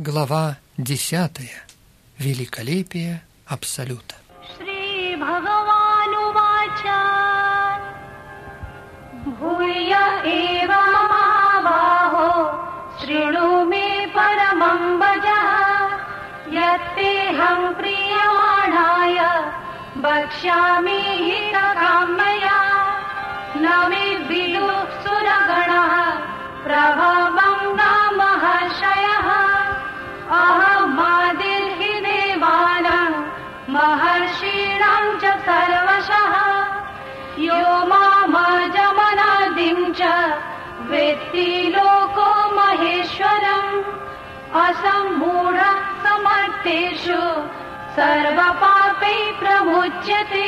Глава 10. Великолепие Абсолюта. Шри Бхагаван Увача Бхуя Эва Мамабахо Срину अहमादिर्हि देवानां महर्षीणां च सर्वशः। यो मामजमनादिं च वेत्ति लोको महेश्वरम्। असम्मूढः समर्थेषु सर्वपापै प्रमुच्यते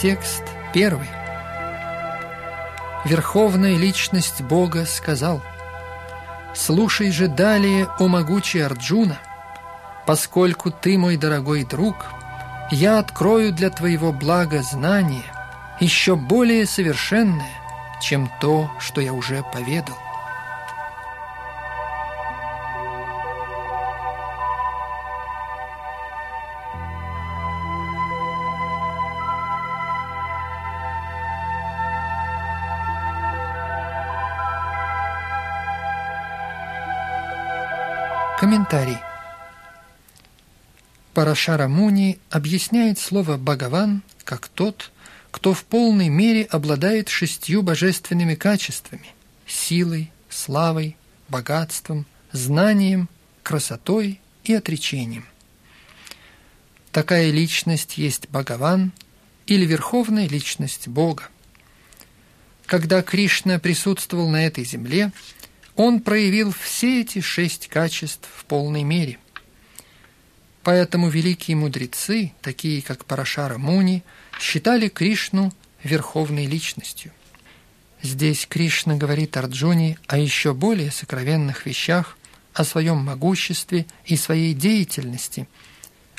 Текст первый. Верховная личность Бога сказал, «Слушай же далее, о могучий Арджуна, поскольку ты мой дорогой друг, я открою для твоего блага знание, еще более совершенное, чем то, что я уже поведал. Парашара Муни объясняет слово «бхагаван» как тот, кто в полной мере обладает шестью божественными качествами – силой, славой, богатством, знанием, красотой и отречением. Такая личность есть Бхагаван или Верховная Личность Бога. Когда Кришна присутствовал на этой земле – он проявил все эти шесть качеств в полной мере. Поэтому великие мудрецы, такие как Парашара Муни, считали Кришну верховной личностью. Здесь Кришна говорит Арджуне о еще более сокровенных вещах, о своем могуществе и своей деятельности,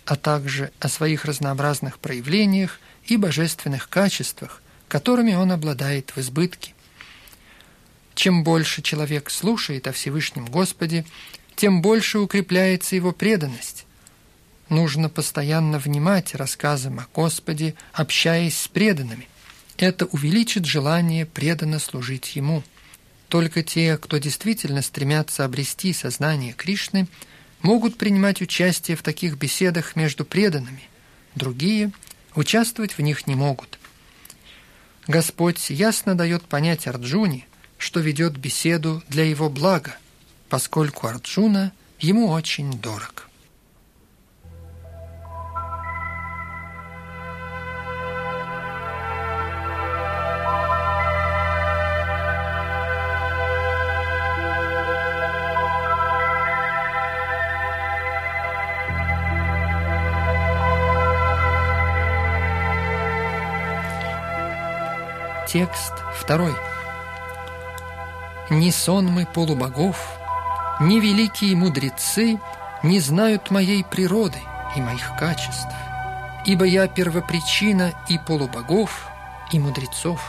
а также о своих разнообразных проявлениях и божественных качествах, которыми он обладает в избытке. Чем больше человек слушает о Всевышнем Господе, тем больше укрепляется его преданность. Нужно постоянно внимать рассказам о Господе, общаясь с преданными. Это увеличит желание преданно служить Ему. Только те, кто действительно стремятся обрести сознание Кришны, могут принимать участие в таких беседах между преданными. Другие участвовать в них не могут. Господь ясно дает понять Арджуне, что ведет беседу для его блага, поскольку Арджуна ему очень дорог. Текст второй. Ни сонмы полубогов, ни великие мудрецы не знают моей природы и моих качеств, ибо я первопричина и полубогов, и мудрецов.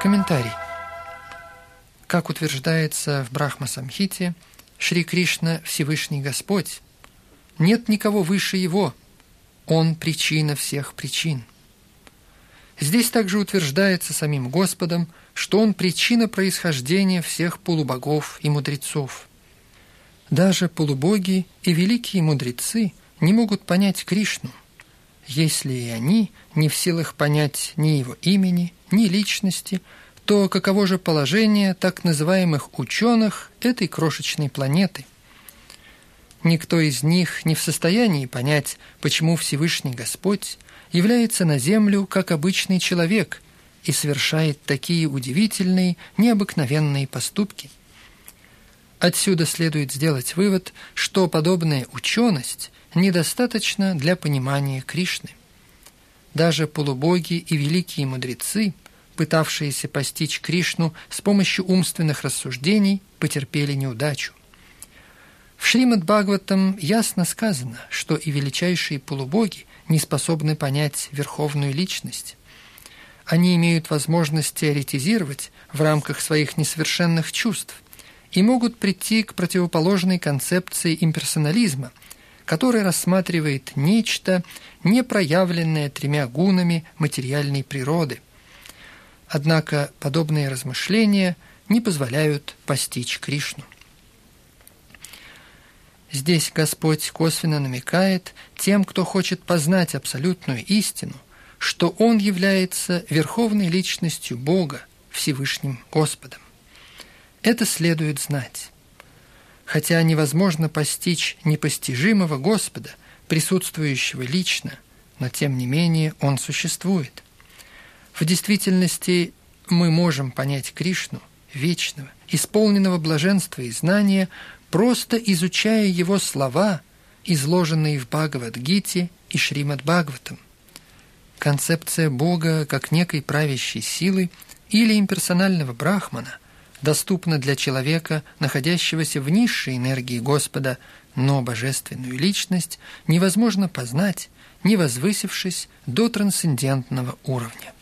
Комментарий. Как утверждается в Брахма-самхите, Шри Кришна – Всевышний Господь. Нет никого выше Его. Он – причина всех причин. Здесь также утверждается самим Господом, что Он – причина происхождения всех полубогов и мудрецов. Даже полубоги и великие мудрецы не могут понять Кришну, если и они не в силах понять ни Его имени – ни личности, то каково же положение так называемых ученых этой крошечной планеты? Никто из них не в состоянии понять, почему Всевышний Господь является на землю как обычный человек и совершает такие удивительные, необыкновенные поступки. Отсюда следует сделать вывод, что подобная ученость недостаточна для понимания Кришны. Даже полубоги и великие мудрецы, пытавшиеся постичь Кришну с помощью умственных рассуждений, потерпели неудачу. В Шримад Бхагаватам ясно сказано, что и величайшие полубоги не способны понять верховную личность. Они имеют возможность теоретизировать в рамках своих несовершенных чувств и могут прийти к противоположной концепции имперсонализма, который рассматривает нечто, не проявленное тремя гунами материальной природы. Однако подобные размышления не позволяют постичь Кришну. Здесь Господь косвенно намекает тем, кто хочет познать абсолютную истину, что Он является верховной личностью Бога, Всевышним Господом. Это следует знать. Хотя невозможно постичь непостижимого Господа, присутствующего лично, но тем не менее Он существует. В действительности мы можем понять Кришну, вечного, исполненного блаженства и знания, просто изучая его слова, изложенные в Бхагавадгите и Шримад Бхагаватам. Концепция Бога как некой правящей силы или имперсонального брахмана доступна для человека, находящегося в низшей энергии Господа, но божественную личность невозможно познать, не возвысившись до трансцендентного уровня.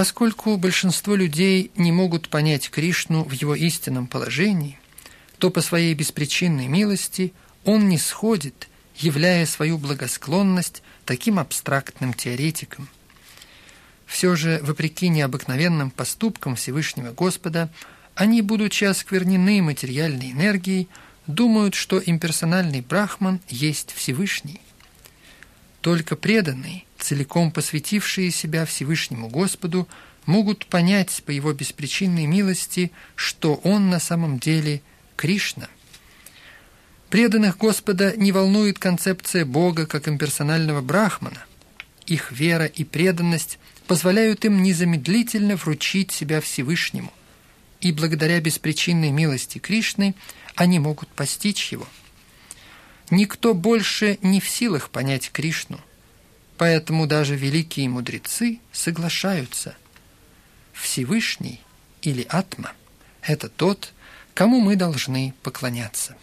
Поскольку большинство людей не могут понять Кришну в его истинном положении, то по своей беспричинной милости он не сходит, являя свою благосклонность таким абстрактным теоретиком. Все же, вопреки необыкновенным поступкам Всевышнего Господа, они, будучи осквернены материальной энергией, думают, что имперсональный брахман есть Всевышний. Только преданные, целиком посвятившие себя Всевышнему Господу, могут понять по его беспричинной милости, что он на самом деле Кришна. Преданных Господа не волнует концепция Бога как имперсонального брахмана. Их вера и преданность позволяют им незамедлительно вручить себя Всевышнему, и благодаря беспричинной милости Кришны они могут постичь его. Никто больше не в силах понять Кришну, поэтому даже великие мудрецы соглашаются. Всевышний или Атма – это тот, кому мы должны поклоняться.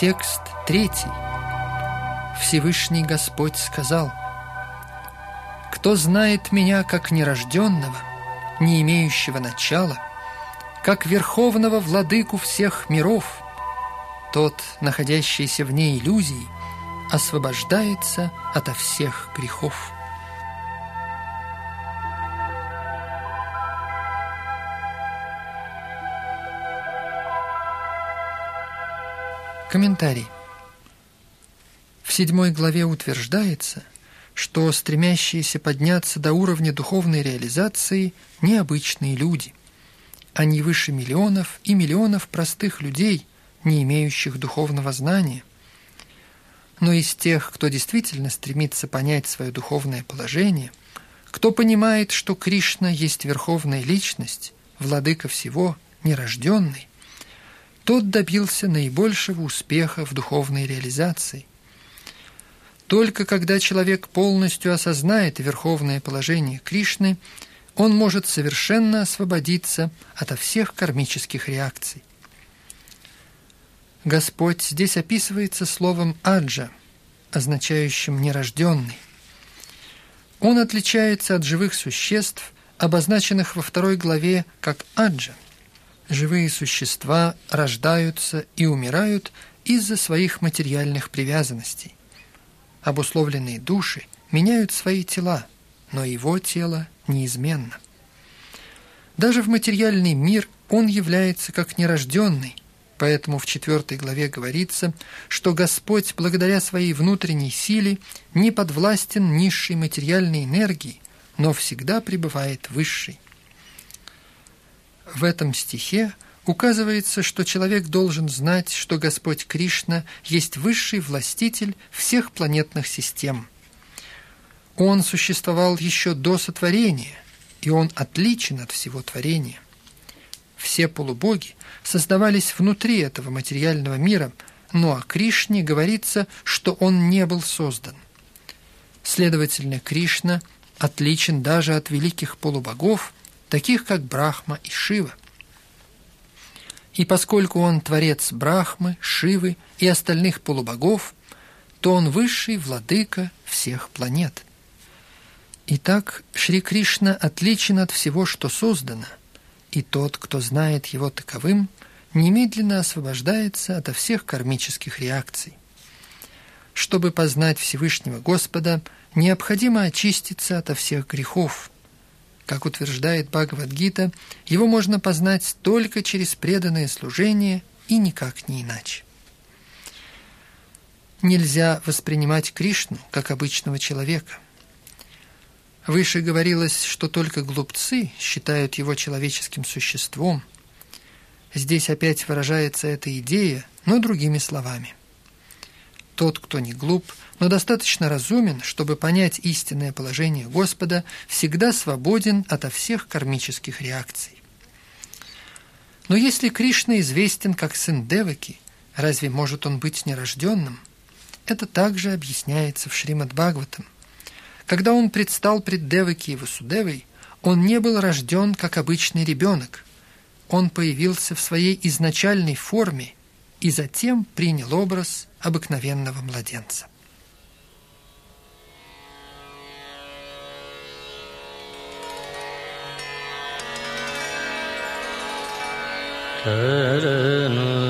Текст третий. Всевышний Господь сказал, «Кто знает меня как нерожденного, не имеющего начала, как верховного владыку всех миров, тот, находящийся вне иллюзий, освобождается ото всех грехов». Комментарий. В седьмой главе утверждается, что стремящиеся подняться до уровня духовной реализации необычные люди. Они выше миллионов и миллионов простых людей, не имеющих духовного знания. Но из тех, кто действительно стремится понять свое духовное положение, кто понимает, что Кришна есть верховная личность, владыка всего, нерожденный, тот добился наибольшего успеха в духовной реализации. Только когда человек полностью осознает верховное положение Кришны, он может совершенно освободиться ото всех кармических реакций. Господь здесь описывается словом «аджа», означающим «нерожденный». Он отличается от живых существ, обозначенных во второй главе как «аджа». Живые существа рождаются и умирают из-за своих материальных привязанностей. Обусловленные души меняют свои тела, но его тело неизменно. Даже в материальный мир он является как нерожденный, Поэтому в четвертой главе говорится, что Господь, благодаря своей внутренней силе, не подвластен низшей материальной энергии, но всегда пребывает высшей. В этом стихе указывается, что человек должен знать, что Господь Кришна есть высший властитель всех планетных систем. Он существовал еще до сотворения, и он отличен от всего творения. Все полубоги создавались внутри этого материального мира, но о Кришне говорится, что он не был создан. Следовательно, Кришна отличен даже от великих полубогов, таких как Брахма и Шива. И поскольку он творец Брахмы, Шивы и остальных полубогов, то он высший владыка всех планет. Итак, Шри Кришна отличен от всего, что создано – и тот, кто знает его таковым, немедленно освобождается ото всех кармических реакций. Чтобы познать Всевышнего Господа, необходимо очиститься ото всех грехов. Как утверждает Бхагавадгита, его можно познать только через преданное служение и никак не иначе. Нельзя воспринимать Кришну как обычного человека – Выше говорилось, что только глупцы считают его человеческим существом. Здесь опять выражается эта идея, но другими словами. Тот, кто не глуп, но достаточно разумен, чтобы понять истинное положение Господа, всегда свободен ото всех кармических реакций. Но если Кришна известен как сын Деваки, разве может он быть нерожденным? Это также объясняется в Шримад Бхагаватам – когда он предстал пред Деваки и Васудевой, он не был рожден как обычный ребенок. Он появился в своей изначальной форме и затем принял образ обыкновенного младенца. Все,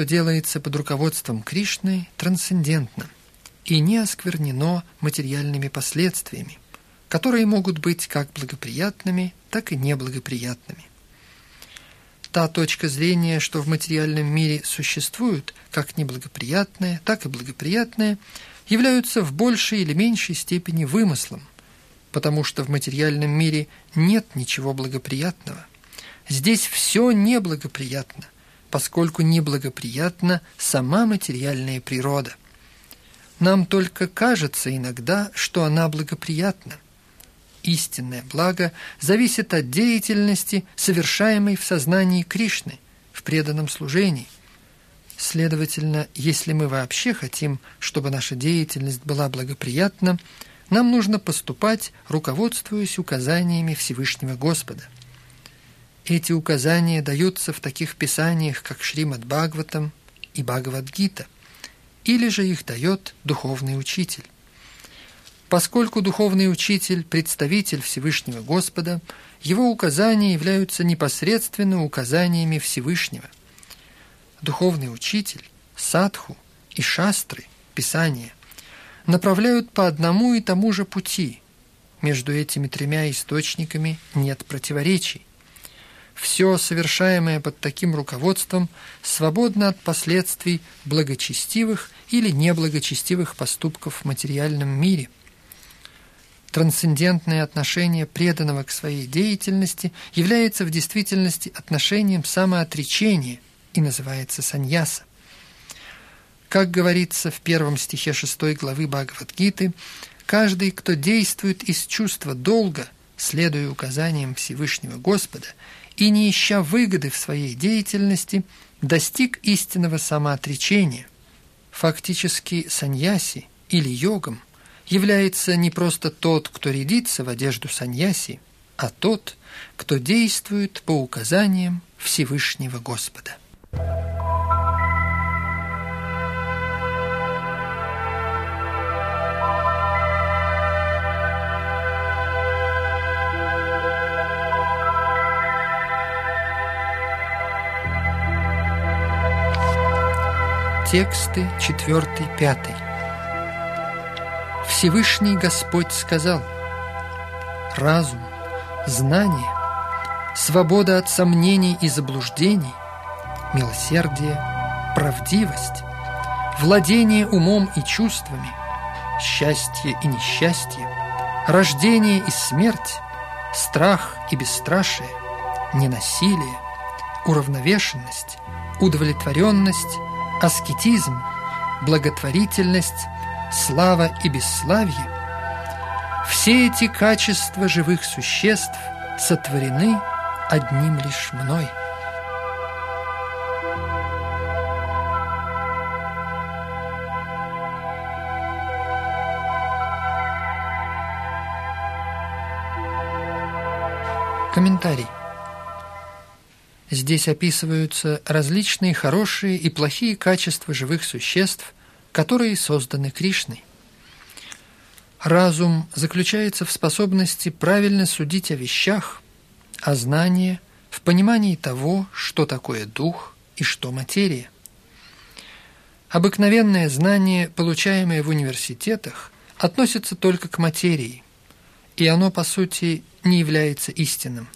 что делается под руководством Кришны, трансцендентно и не осквернено материальными последствиями, которые могут быть как благоприятными, так и неблагоприятными. Та точка зрения, что в материальном мире существуют как неблагоприятное, так и благоприятное, являются в большей или меньшей степени вымыслом, потому что в материальном мире нет ничего благоприятного. Здесь все неблагоприятно – поскольку неблагоприятна сама материальная природа. Нам только кажется иногда, что она благоприятна. Истинное благо зависит от деятельности, совершаемой в сознании Кришны, в преданном служении. Следовательно, если мы вообще хотим, чтобы наша деятельность была благоприятна, нам нужно поступать, руководствуясь указаниями Всевышнего Господа – эти указания даются в таких писаниях, как Шримад Бхагаватам и Бхагавадгита, или же их дает духовный учитель. Поскольку духовный учитель – представитель Всевышнего Господа, его указания являются непосредственно указаниями Всевышнего. Духовный учитель, садху и шастры, писания, направляют по одному и тому же пути, между этими тремя источниками нет противоречий. Все совершаемое под таким руководством свободно от последствий благочестивых или неблагочестивых поступков в материальном мире. Трансцендентное отношение преданного к своей деятельности является в действительности отношением самоотречения и называется саньяса. Как говорится в первом стихе шестой главы Бхагавадгиты, каждый, кто действует из чувства долга, следуя указаниям Всевышнего Господа и не ища выгоды в своей деятельности, достиг истинного самоотречения. Фактически саньяси или йогом является не просто тот, кто рядится в одежду саньяси, а тот, кто действует по указаниям Всевышнего Господа. Тексты 4-5 Всевышний Господь сказал Разум, знание, свобода от сомнений и заблуждений, милосердие, правдивость, владение умом и чувствами, счастье и несчастье, рождение и смерть, страх и бесстрашие, ненасилие, уравновешенность, удовлетворенность – аскетизм, благотворительность, слава и бесславие – все эти качества живых существ сотворены одним лишь мной. Комментарий. Здесь описываются различные хорошие и плохие качества живых существ, которые созданы Кришной. Разум заключается в способности правильно судить о вещах, а знание – в понимании того, что такое дух и что материя. Обыкновенное знание, получаемое в университетах, относится только к материи, и оно, по сути, не является истинным.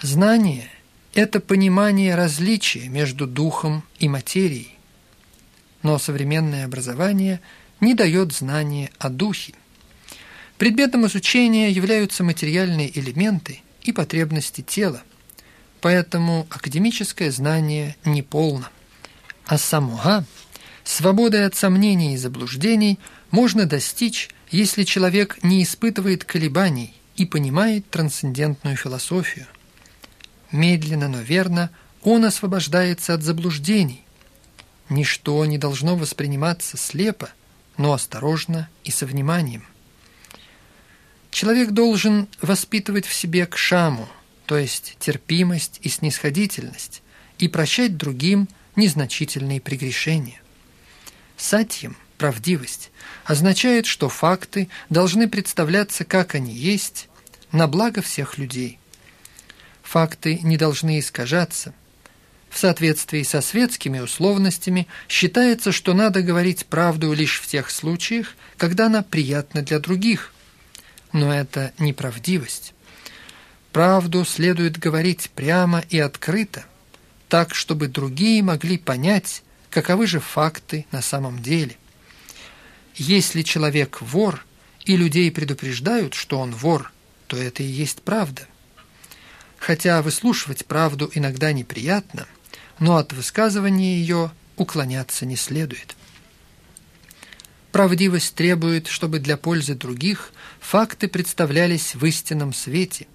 Знание – это понимание различия между духом и материей. Но современное образование не дает знания о духе. Предметом изучения являются материальные элементы и потребности тела, поэтому академическое знание неполно. А самуга, свободой от сомнений и заблуждений, можно достичь, если человек не испытывает колебаний и понимает трансцендентную философию – Медленно, но верно он освобождается от заблуждений. Ничто не должно восприниматься слепо, но осторожно и со вниманием. Человек должен воспитывать в себе кшаму, то есть терпимость и снисходительность, и прощать другим незначительные прегрешения. Сатьем, правдивость, означает, что факты должны представляться, как они есть, на благо всех людей. Факты не должны искажаться. В соответствии со светскими условностями считается, что надо говорить правду лишь в тех случаях, когда она приятна для других. Но это неправдивость. Правду следует говорить прямо и открыто, так, чтобы другие могли понять, каковы же факты на самом деле. Если человек вор, и людей предупреждают, что он вор, то это и есть правда. Хотя выслушивать правду иногда неприятно, но от высказывания ее уклоняться не следует. Правдивость требует, чтобы для пользы других факты представлялись в истинном свете.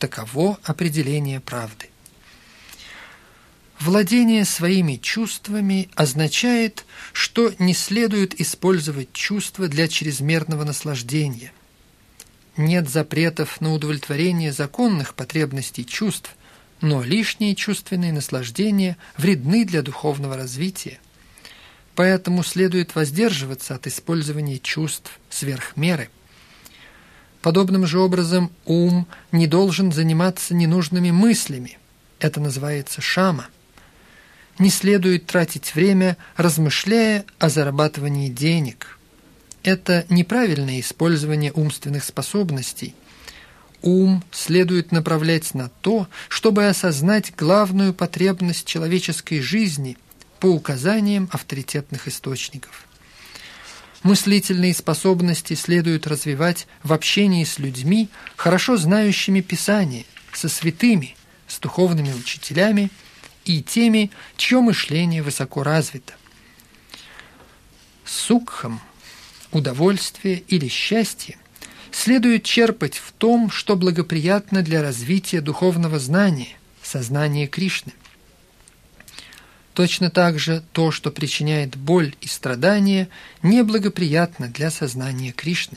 Таково определение правды. Владение своими чувствами означает, что не следует использовать чувства для чрезмерного наслаждения – нет запретов на удовлетворение законных потребностей чувств, но лишние чувственные наслаждения вредны для духовного развития. Поэтому следует воздерживаться от использования чувств сверх меры. Подобным же образом ум не должен заниматься ненужными мыслями. Это называется шама. Не следует тратить время, размышляя о зарабатывании денег. Это неправильное использование умственных способностей. Ум следует направлять на то, чтобы осознать главную потребность человеческой жизни по указаниям авторитетных источников. Мыслительные способности следует развивать в общении с людьми, хорошо знающими Писание, со святыми, с духовными учителями и теми, чье мышление высоко развито. Сукхам, удовольствие или счастье следует черпать в том, что благоприятно для развития духовного знания, сознания Кришны – Точно так же то, что причиняет боль и страдания, неблагоприятно для сознания Кришны.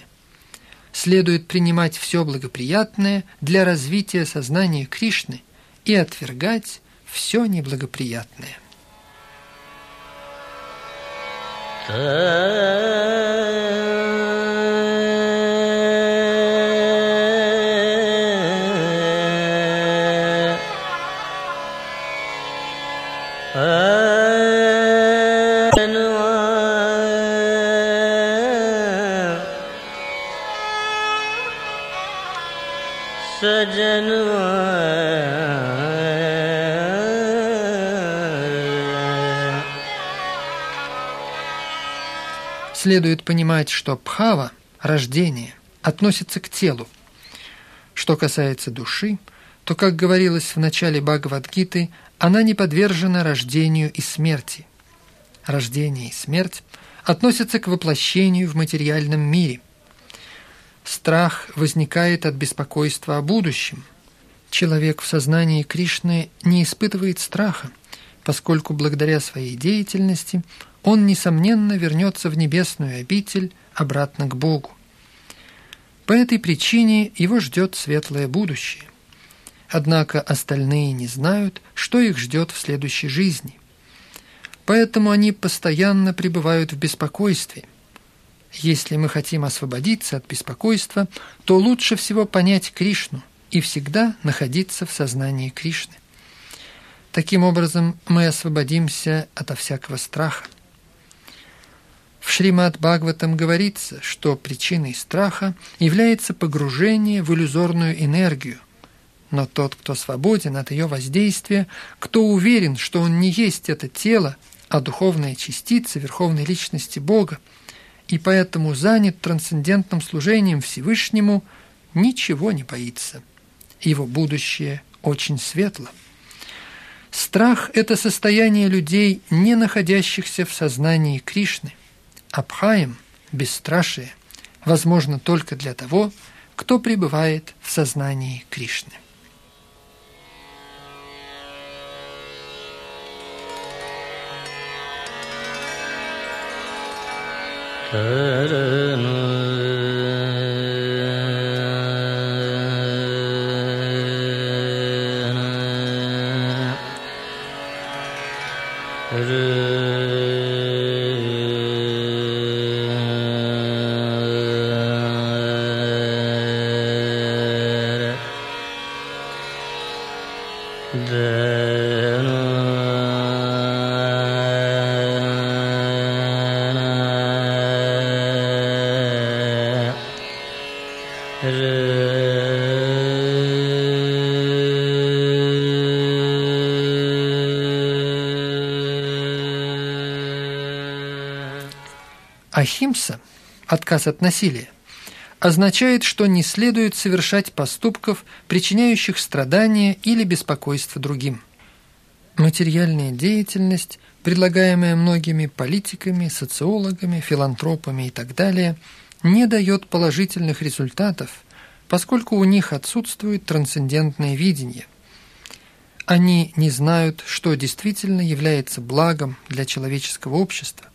Следует принимать все благоприятное для развития сознания Кришны и отвергать все неблагоприятное. 啊。Следует понимать, что пхава, рождение, относится к телу. Что касается души, то, как говорилось в начале Бхагавадгиты, она не подвержена рождению и смерти. Рождение и смерть относятся к воплощению в материальном мире. Страх возникает от беспокойства о будущем. Человек в сознании Кришны не испытывает страха, поскольку благодаря своей деятельности он, несомненно, вернется в небесную обитель обратно к Богу. По этой причине его ждет светлое будущее. Однако остальные не знают, что их ждет в следующей жизни. Поэтому они постоянно пребывают в беспокойстве. Если мы хотим освободиться от беспокойства, то лучше всего понять Кришну и всегда находиться в сознании Кришны. Таким образом, мы освободимся ото всякого страха. В Шримад Бхагаватам говорится, что причиной страха является погружение в иллюзорную энергию, но тот, кто свободен от ее воздействия, кто уверен, что он не есть это тело, а духовная частица Верховной Личности Бога, и поэтому занят трансцендентным служением Всевышнему, ничего не боится. Его будущее очень светло. Страх – это состояние людей, не находящихся в сознании Кришны. Абхаем, бесстрашие, возможно только для того, кто пребывает в сознании Кришны. Ахимса, отказ от насилия, означает, что не следует совершать поступков, причиняющих страдания или беспокойство другим. Материальная деятельность, предлагаемая многими политиками, социологами, филантропами и так далее, не дает положительных результатов, поскольку у них отсутствует трансцендентное видение. Они не знают, что действительно является благом для человеческого общества.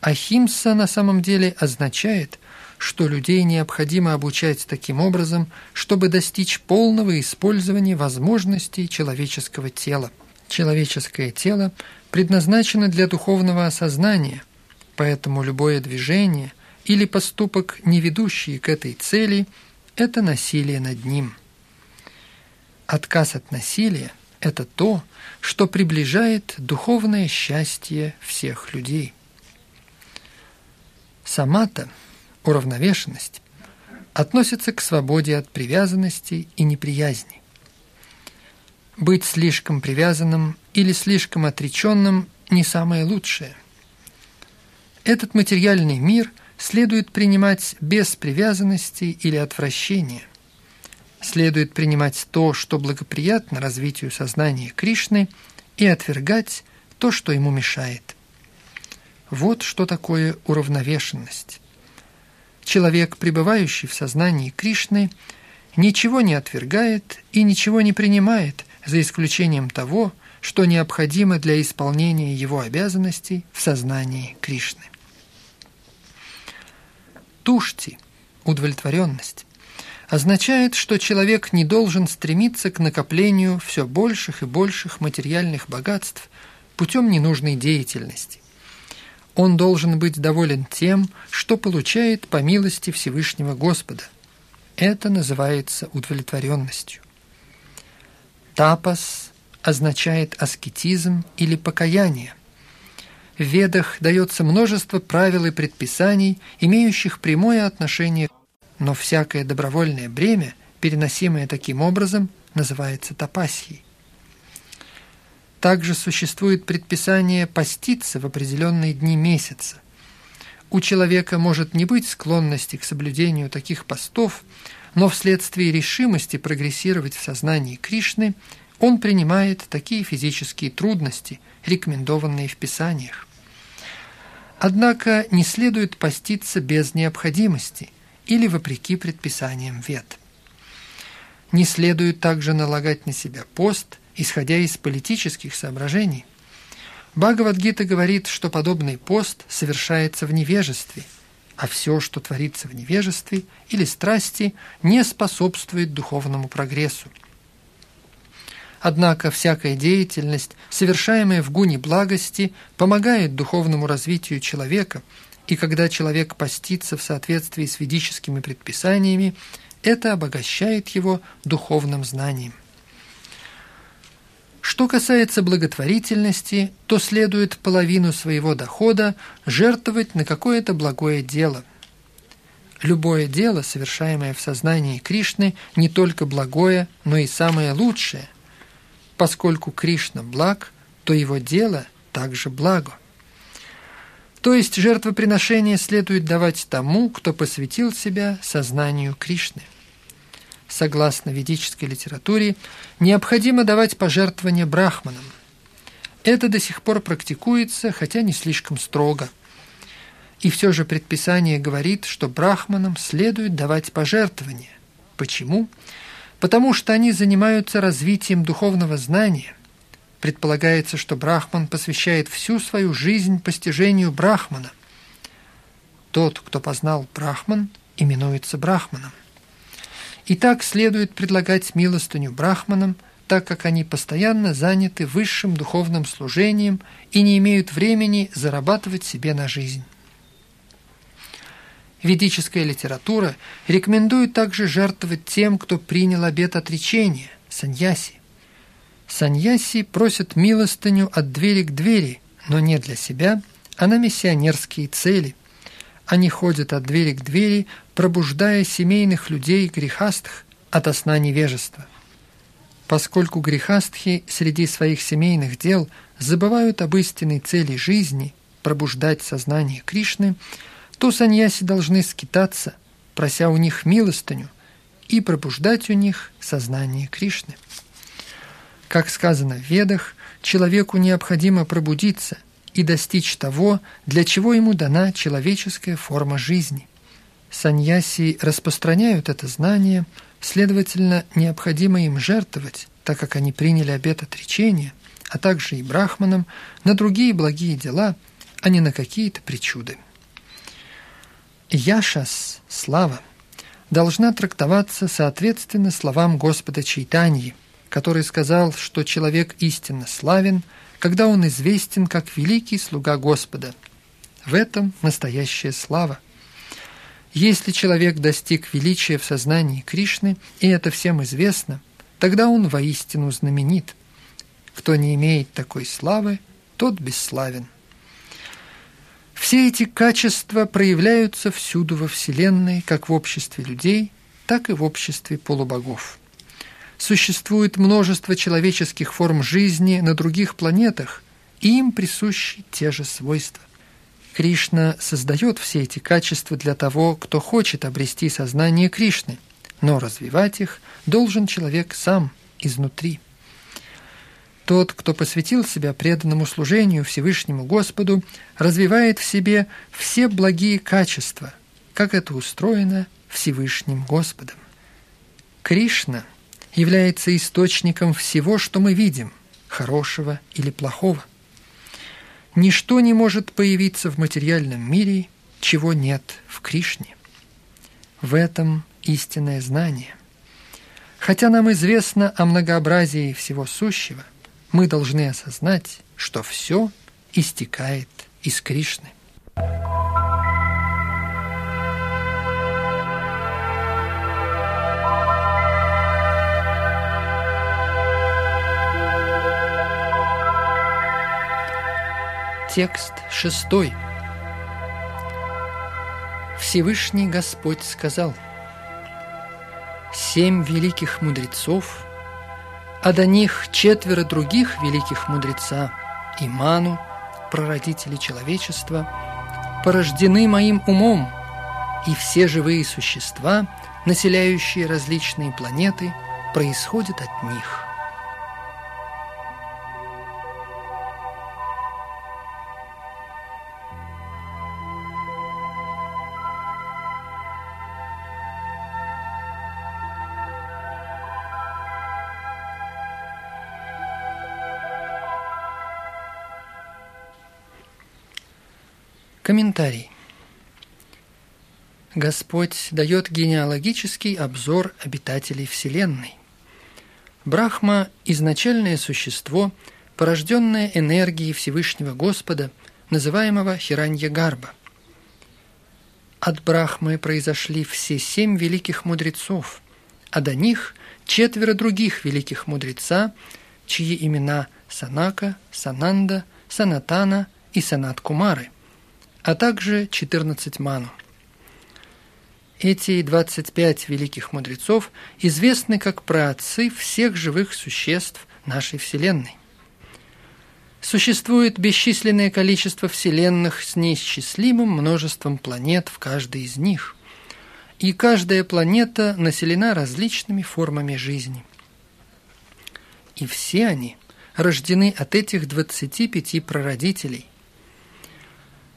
Ахимса на самом деле означает, что людей необходимо обучать таким образом, чтобы достичь полного использования возможностей человеческого тела. Человеческое тело предназначено для духовного осознания, поэтому любое движение или поступок, не ведущий к этой цели, это насилие над ним. Отказ от насилия – это то, что приближает духовное счастье всех людей. Самата, уравновешенность, относится к свободе от привязанности и неприязни. Быть слишком привязанным или слишком отреченным не самое лучшее. Этот материальный мир следует принимать без привязанности или отвращения. Следует принимать то, что благоприятно развитию сознания Кришны, и отвергать то, что ему мешает. Вот что такое уравновешенность. Человек, пребывающий в сознании Кришны, ничего не отвергает и ничего не принимает, за исключением того, что необходимо для исполнения его обязанностей в сознании Кришны. Тушти – удовлетворенность означает, что человек не должен стремиться к накоплению все больших и больших материальных богатств путем ненужной деятельности. Он должен быть доволен тем, что получает по милости Всевышнего Господа. Это называется удовлетворенностью. Тапас означает аскетизм или покаяние. В Ведах дается множество правил и предписаний, имеющих прямое отношение, но всякое добровольное бремя, переносимое таким образом, называется тапасией. Также существует предписание поститься в определенные дни месяца. У человека может не быть склонности к соблюдению таких постов, но вследствие решимости прогрессировать в сознании Кришны он принимает такие физические трудности, рекомендованные в Писаниях. Однако не следует поститься без необходимости или вопреки предписаниям вет. Не следует также налагать на себя пост, исходя из политических соображений. Бхагавадгита говорит, что подобный пост совершается в невежестве – а все, что творится в невежестве или страсти, не способствует духовному прогрессу. Однако всякая деятельность, совершаемая в гуне благости, помогает духовному развитию человека, и когда человек постится в соответствии с ведическими предписаниями, это обогащает его духовным знанием. Что касается благотворительности, то следует половину своего дохода жертвовать на какое-то благое дело. Любое дело, совершаемое в сознании Кришны, не только благое, но и самое лучшее. Поскольку Кришна благ, то его дело также благо. То есть жертвоприношение следует давать тому, кто посвятил себя сознанию Кришны согласно ведической литературе, необходимо давать пожертвования брахманам. Это до сих пор практикуется, хотя не слишком строго. И все же предписание говорит, что брахманам следует давать пожертвования. Почему? Потому что они занимаются развитием духовного знания. Предполагается, что брахман посвящает всю свою жизнь постижению брахмана. Тот, кто познал брахман, именуется брахманом. И так следует предлагать милостыню брахманам, так как они постоянно заняты высшим духовным служением и не имеют времени зарабатывать себе на жизнь. Ведическая литература рекомендует также жертвовать тем, кто принял обет отречения – саньяси. Саньяси просят милостыню от двери к двери, но не для себя, а на миссионерские цели – они ходят от двери к двери, пробуждая семейных людей грехастых от сна невежества. Поскольку грехастхи среди своих семейных дел забывают об истинной цели жизни – пробуждать сознание Кришны, то саньяси должны скитаться, прося у них милостыню, и пробуждать у них сознание Кришны. Как сказано в Ведах, человеку необходимо пробудиться, и достичь того, для чего ему дана человеческая форма жизни. Саньяси распространяют это знание, следовательно, необходимо им жертвовать, так как они приняли обет отречения, а также и брахманам, на другие благие дела, а не на какие-то причуды. Яшас, слава, должна трактоваться соответственно словам Господа Чайтаньи, который сказал, что человек истинно славен – когда он известен как великий слуга Господа. В этом настоящая слава. Если человек достиг величия в сознании Кришны, и это всем известно, тогда он воистину знаменит. Кто не имеет такой славы, тот бесславен. Все эти качества проявляются всюду во Вселенной, как в обществе людей, так и в обществе полубогов. Существует множество человеческих форм жизни на других планетах, и им присущи те же свойства. Кришна создает все эти качества для того, кто хочет обрести сознание Кришны, но развивать их должен человек сам, изнутри. Тот, кто посвятил себя преданному служению Всевышнему Господу, развивает в себе все благие качества, как это устроено Всевышним Господом. Кришна является источником всего, что мы видим, хорошего или плохого. Ничто не может появиться в материальном мире, чего нет в Кришне. В этом истинное знание. Хотя нам известно о многообразии всего сущего – мы должны осознать, что все истекает из Кришны. Текст шестой. Всевышний Господь сказал, «Семь великих мудрецов – а до них четверо других великих мудреца, Иману, прародители человечества, порождены моим умом, и все живые существа, населяющие различные планеты, происходят от них. Комментарий. Господь дает генеалогический обзор обитателей Вселенной. Брахма – изначальное существо, порожденное энергией Всевышнего Господа, называемого Хиранья Гарба. От Брахмы произошли все семь великих мудрецов, а до них четверо других великих мудреца, чьи имена Санака, Сананда, Санатана и Санат Кумары – а также 14 ману. Эти 25 великих мудрецов известны как праотцы всех живых существ нашей Вселенной. Существует бесчисленное количество вселенных с неисчислимым множеством планет в каждой из них, и каждая планета населена различными формами жизни. И все они рождены от этих 25 прародителей –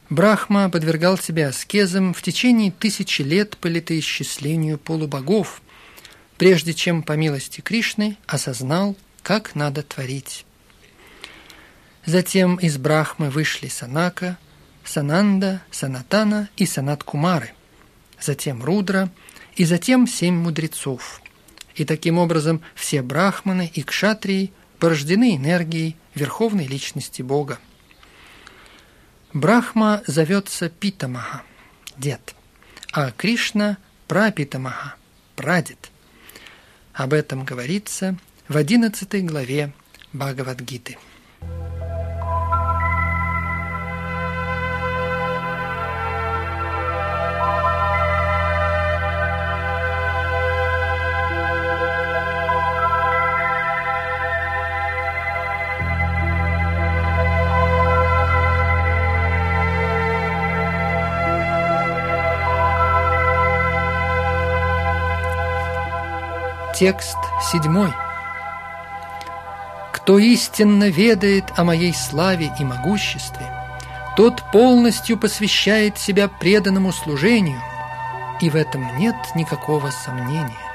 Брахма подвергал себя аскезам в течение тысячи лет по летоисчислению полубогов, прежде чем, по милости Кришны, осознал, как надо творить. Затем из Брахмы вышли Санака, Сананда, Санатана и Санат-Кумары, затем Рудра и затем семь мудрецов. И таким образом все брахманы и кшатрии порождены энергией Верховной Личности Бога. Брахма зовется Питамаха, дед, а Кришна – Прапитамаха, прадед. Об этом говорится в 11 главе Бхагавадгиты. Текст седьмой. Кто истинно ведает о моей славе и могуществе, тот полностью посвящает себя преданному служению, и в этом нет никакого сомнения.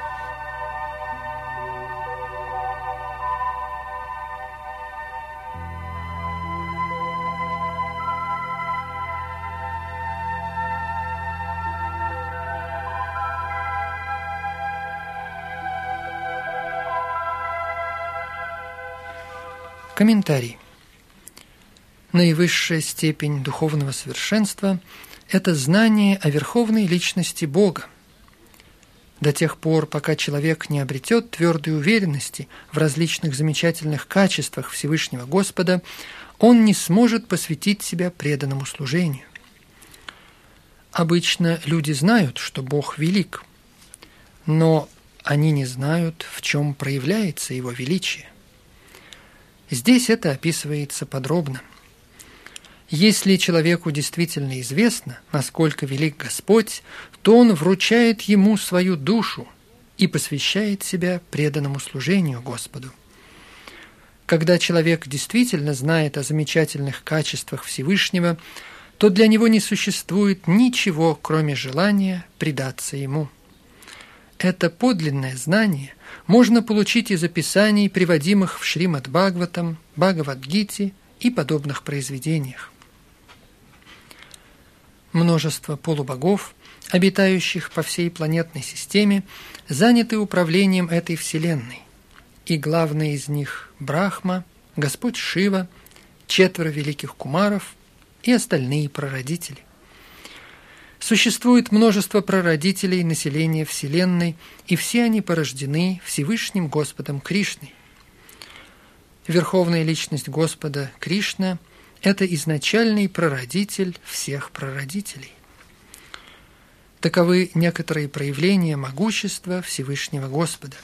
Комментарий. Наивысшая степень духовного совершенства – это знание о верховной личности Бога. До тех пор, пока человек не обретет твердой уверенности в различных замечательных качествах Всевышнего Господа, он не сможет посвятить себя преданному служению. Обычно люди знают, что Бог велик, но они не знают, в чем проявляется Его величие. Здесь это описывается подробно. Если человеку действительно известно, насколько велик Господь, то он вручает ему свою душу и посвящает себя преданному служению Господу. Когда человек действительно знает о замечательных качествах Всевышнего – то для него не существует ничего, кроме желания предаться ему. Это подлинное знание можно получить из описаний, приводимых в Шримад Бхагаватам, Бхагавадгите и подобных произведениях. Множество полубогов, обитающих по всей планетной системе, заняты управлением этой Вселенной. И главный из них – Брахма, Господь Шива, четверо великих кумаров – и остальные прародители. Существует множество прародителей населения Вселенной, и все они порождены Всевышним Господом Кришной. Верховная личность Господа Кришна – это изначальный прародитель всех прародителей. Таковы некоторые проявления могущества Всевышнего Господа.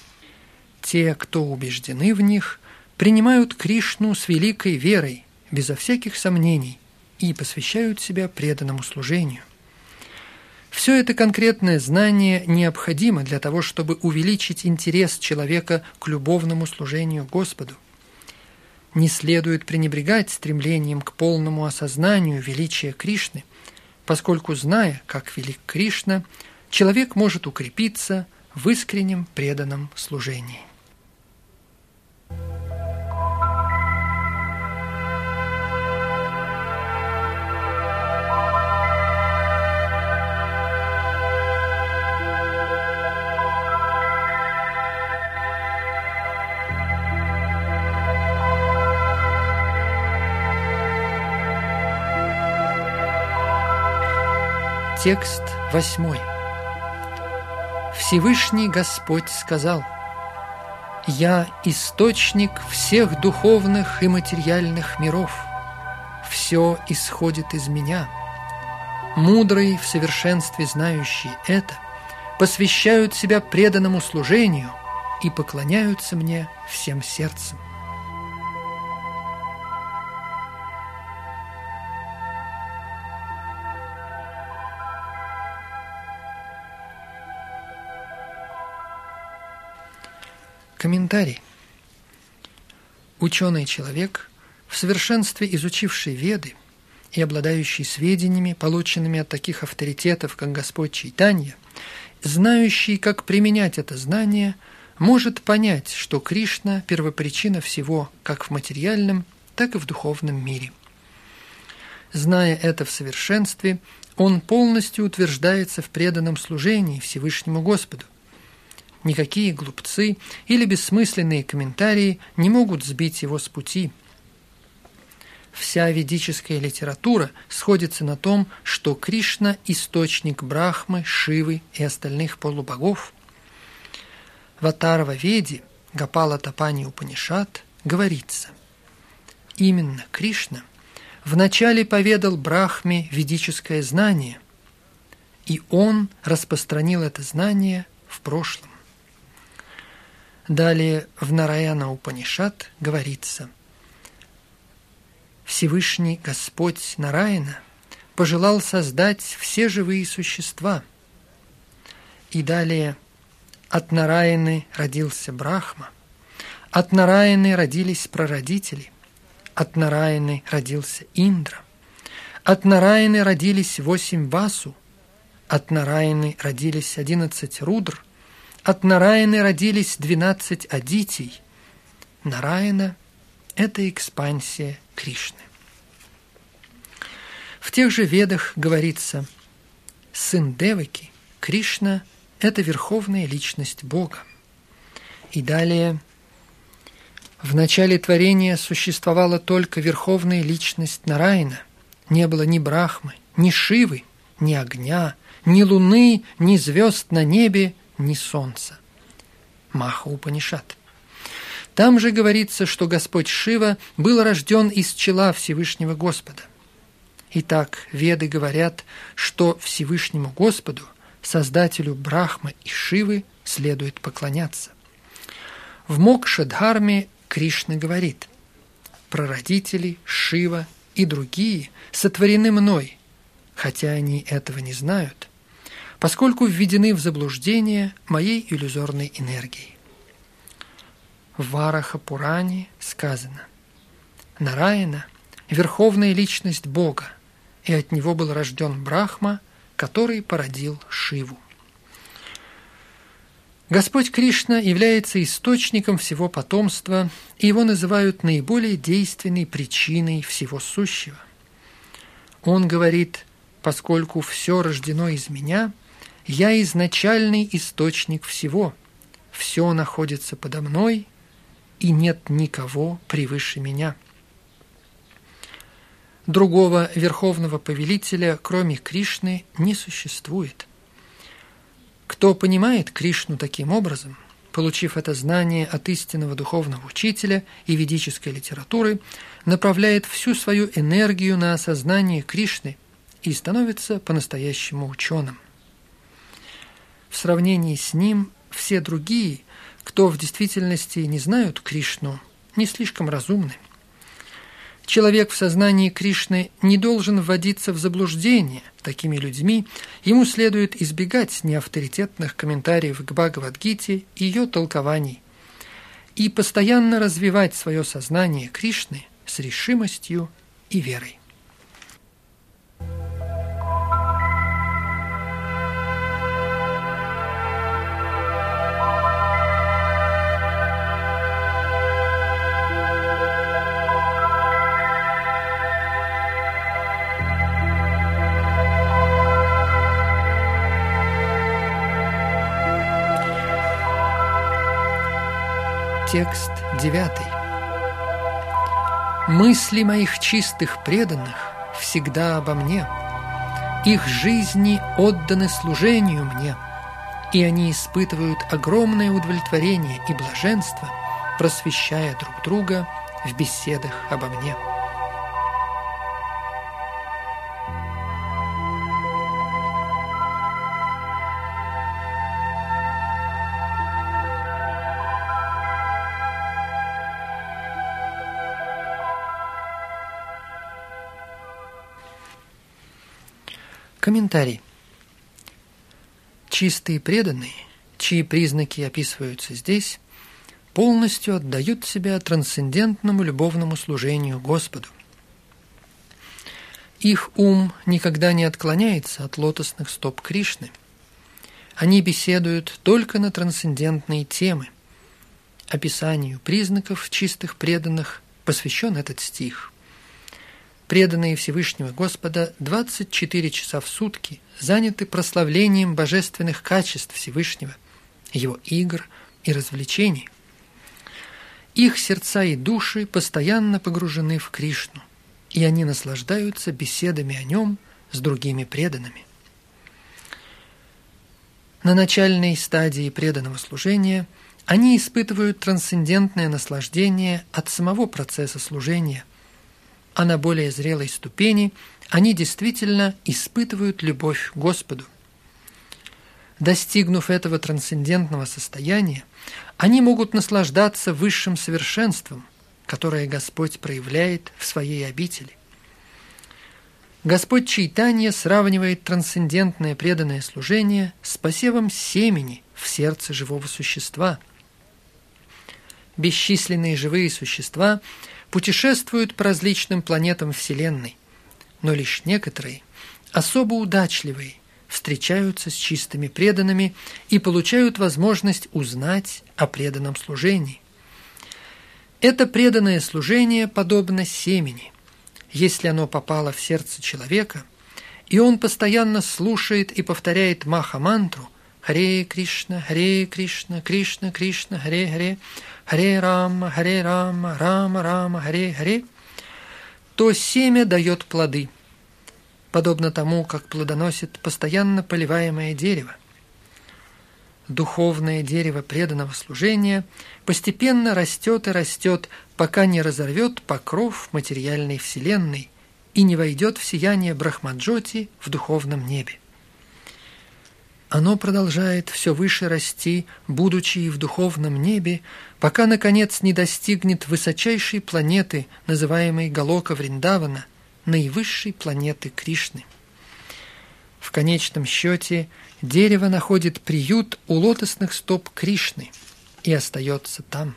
Те, кто убеждены в них, принимают Кришну с великой верой, безо всяких сомнений, и посвящают себя преданному служению. Все это конкретное знание необходимо для того, чтобы увеличить интерес человека к любовному служению Господу. Не следует пренебрегать стремлением к полному осознанию величия Кришны, поскольку, зная, как велик Кришна, человек может укрепиться в искреннем преданном служении. Текст восьмой. Всевышний Господь сказал, «Я источник всех духовных и материальных миров. Все исходит из меня. Мудрые, в совершенстве знающие это, посвящают себя преданному служению и поклоняются мне всем сердцем. Комментарий. Ученый человек, в совершенстве изучивший Веды и обладающий сведениями, полученными от таких авторитетов, как Господь Чайтанья, знающий, как применять это знание, может понять, что Кришна – первопричина всего как в материальном, так и в духовном мире. Зная это в совершенстве, он полностью утверждается в преданном служении Всевышнему Господу – Никакие глупцы или бессмысленные комментарии не могут сбить его с пути. Вся ведическая литература сходится на том, что Кришна – источник Брахмы, Шивы и остальных полубогов. В Атарва Веде Гапала Тапани Упанишат говорится Именно Кришна вначале поведал Брахме ведическое знание, и он распространил это знание в прошлом. Далее в Нараяна Упанишат говорится Всевышний Господь Нараяна пожелал создать все живые существа. И далее от Нараяны родился Брахма, от Нараяны родились прародители, от Нараяны родился Индра, от Нараяны родились восемь Васу, от Нараяны родились одиннадцать Рудр – от Нараяны родились двенадцать адитий. Нараяна – это экспансия Кришны. В тех же ведах говорится «Сын Деваки, Кришна – это верховная личность Бога». И далее в начале творения существовала только верховная личность Нараяна. Не было ни Брахмы, ни Шивы, ни огня, ни луны, ни звезд на небе, ни солнца. Маха Упанишат. Там же говорится, что Господь Шива был рожден из чела Всевышнего Господа. Итак, веды говорят, что Всевышнему Господу, Создателю Брахмы и Шивы, следует поклоняться. В Мокшадхарме Кришна говорит, «Прародители, Шива и другие сотворены мной, хотя они этого не знают, поскольку введены в заблуждение моей иллюзорной энергией». В Вараха Пуране сказано, Нараяна – верховная личность Бога, и от него был рожден Брахма, который породил Шиву. Господь Кришна является источником всего потомства, и его называют наиболее действенной причиной всего сущего. Он говорит, поскольку все рождено из меня, я изначальный источник всего, все находится подо мной, и нет никого превыше меня. Другого верховного повелителя, кроме Кришны, не существует. Кто понимает Кришну таким образом, получив это знание от истинного духовного учителя и ведической литературы, направляет всю свою энергию на осознание Кришны и становится по-настоящему ученым. В сравнении с ним все другие, кто в действительности не знают Кришну, не слишком разумны – Человек в сознании Кришны не должен вводиться в заблуждение такими людьми, ему следует избегать неавторитетных комментариев к Бхагавадгите и ее толкований и постоянно развивать свое сознание Кришны с решимостью и верой. Текст 9. Мысли моих чистых преданных всегда обо мне. Их жизни отданы служению мне, и они испытывают огромное удовлетворение и блаженство, просвещая друг друга в беседах обо мне. Комментарий. Чистые преданные, чьи признаки описываются здесь, полностью отдают себя трансцендентному любовному служению Господу. Их ум никогда не отклоняется от лотосных стоп Кришны. Они беседуют только на трансцендентные темы. Описанию признаков чистых преданных посвящен этот стих – преданные Всевышнего Господа 24 часа в сутки заняты прославлением божественных качеств Всевышнего, его игр и развлечений. Их сердца и души постоянно погружены в Кришну, и они наслаждаются беседами о нем с другими преданными. На начальной стадии преданного служения они испытывают трансцендентное наслаждение от самого процесса служения, а на более зрелой ступени они действительно испытывают любовь к Господу. Достигнув этого трансцендентного состояния, они могут наслаждаться высшим совершенством, которое Господь проявляет в своей обители. Господь Чайтанья сравнивает трансцендентное преданное служение с посевом семени в сердце живого существа. Бесчисленные живые существа – путешествуют по различным планетам Вселенной, но лишь некоторые, особо удачливые, встречаются с чистыми преданными и получают возможность узнать о преданном служении. Это преданное служение подобно семени. Если оно попало в сердце человека, и он постоянно слушает и повторяет маха-мантру «Харе Кришна, Харе Кришна, Кришна Кришна, Харе Харе», Харе Рама, Харе Рама, Рама Рама, Харе Харе, то семя дает плоды, подобно тому, как плодоносит постоянно поливаемое дерево. Духовное дерево преданного служения постепенно растет и растет, пока не разорвет покров материальной вселенной и не войдет в сияние Брахмаджоти в духовном небе. Оно продолжает все выше расти, будучи и в духовном небе, пока, наконец, не достигнет высочайшей планеты, называемой Галока Вриндавана, наивысшей планеты Кришны. В конечном счете дерево находит приют у лотосных стоп Кришны и остается там.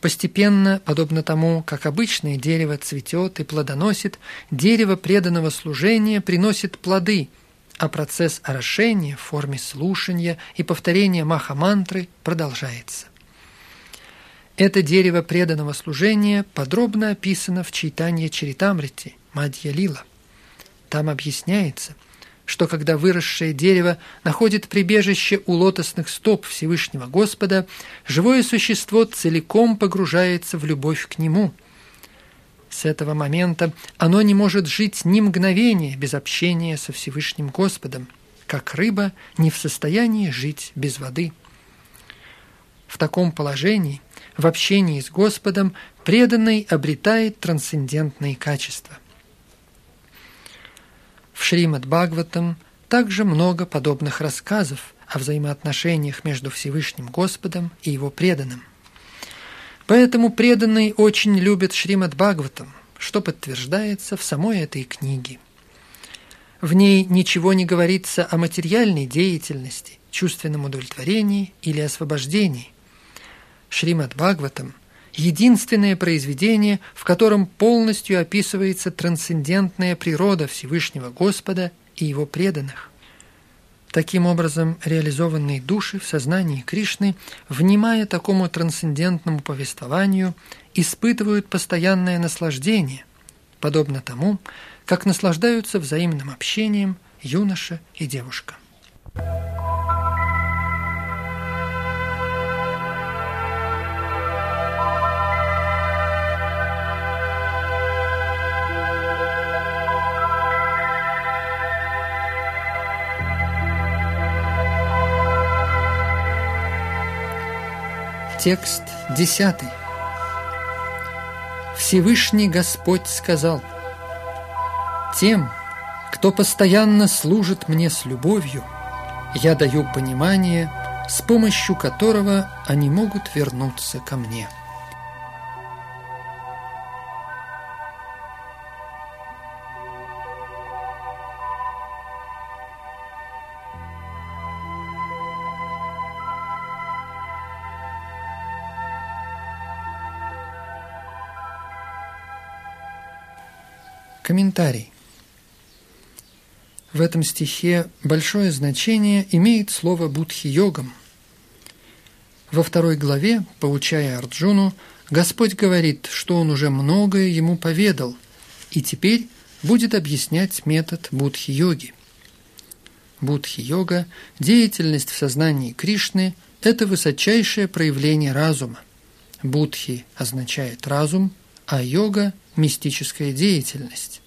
Постепенно, подобно тому, как обычное дерево цветет и плодоносит, дерево преданного служения приносит плоды – а процесс орошения в форме слушания и повторения маха-мантры продолжается. Это дерево преданного служения подробно описано в читании Чаритамрити Мадья Лила. Там объясняется, что когда выросшее дерево находит прибежище у лотосных стоп Всевышнего Господа, живое существо целиком погружается в любовь к Нему – с этого момента оно не может жить ни мгновения без общения со Всевышним Господом, как рыба не в состоянии жить без воды. В таком положении, в общении с Господом, преданный обретает трансцендентные качества. В Шримад Бхагаватам также много подобных рассказов о взаимоотношениях между Всевышним Господом и его преданным. Поэтому преданные очень любят Шримад Бхагаватам, что подтверждается в самой этой книге. В ней ничего не говорится о материальной деятельности, чувственном удовлетворении или освобождении. Шримад Бхагаватам – единственное произведение, в котором полностью описывается трансцендентная природа Всевышнего Господа и его преданных. Таким образом, реализованные души в сознании Кришны, внимая такому трансцендентному повествованию, испытывают постоянное наслаждение, подобно тому, как наслаждаются взаимным общением юноша и девушка. Текст десятый. Всевышний Господь сказал, «Тем, кто постоянно служит мне с любовью, я даю понимание, с помощью которого они могут вернуться ко мне». Комментарий. В этом стихе большое значение имеет слово «будхи-йогам». Во второй главе, поучая Арджуну, Господь говорит, что Он уже многое ему поведал, и теперь будет объяснять метод будхи-йоги. Будхи-йога, деятельность в сознании Кришны – это высочайшее проявление разума. Будхи означает разум, а йога – мистическая деятельность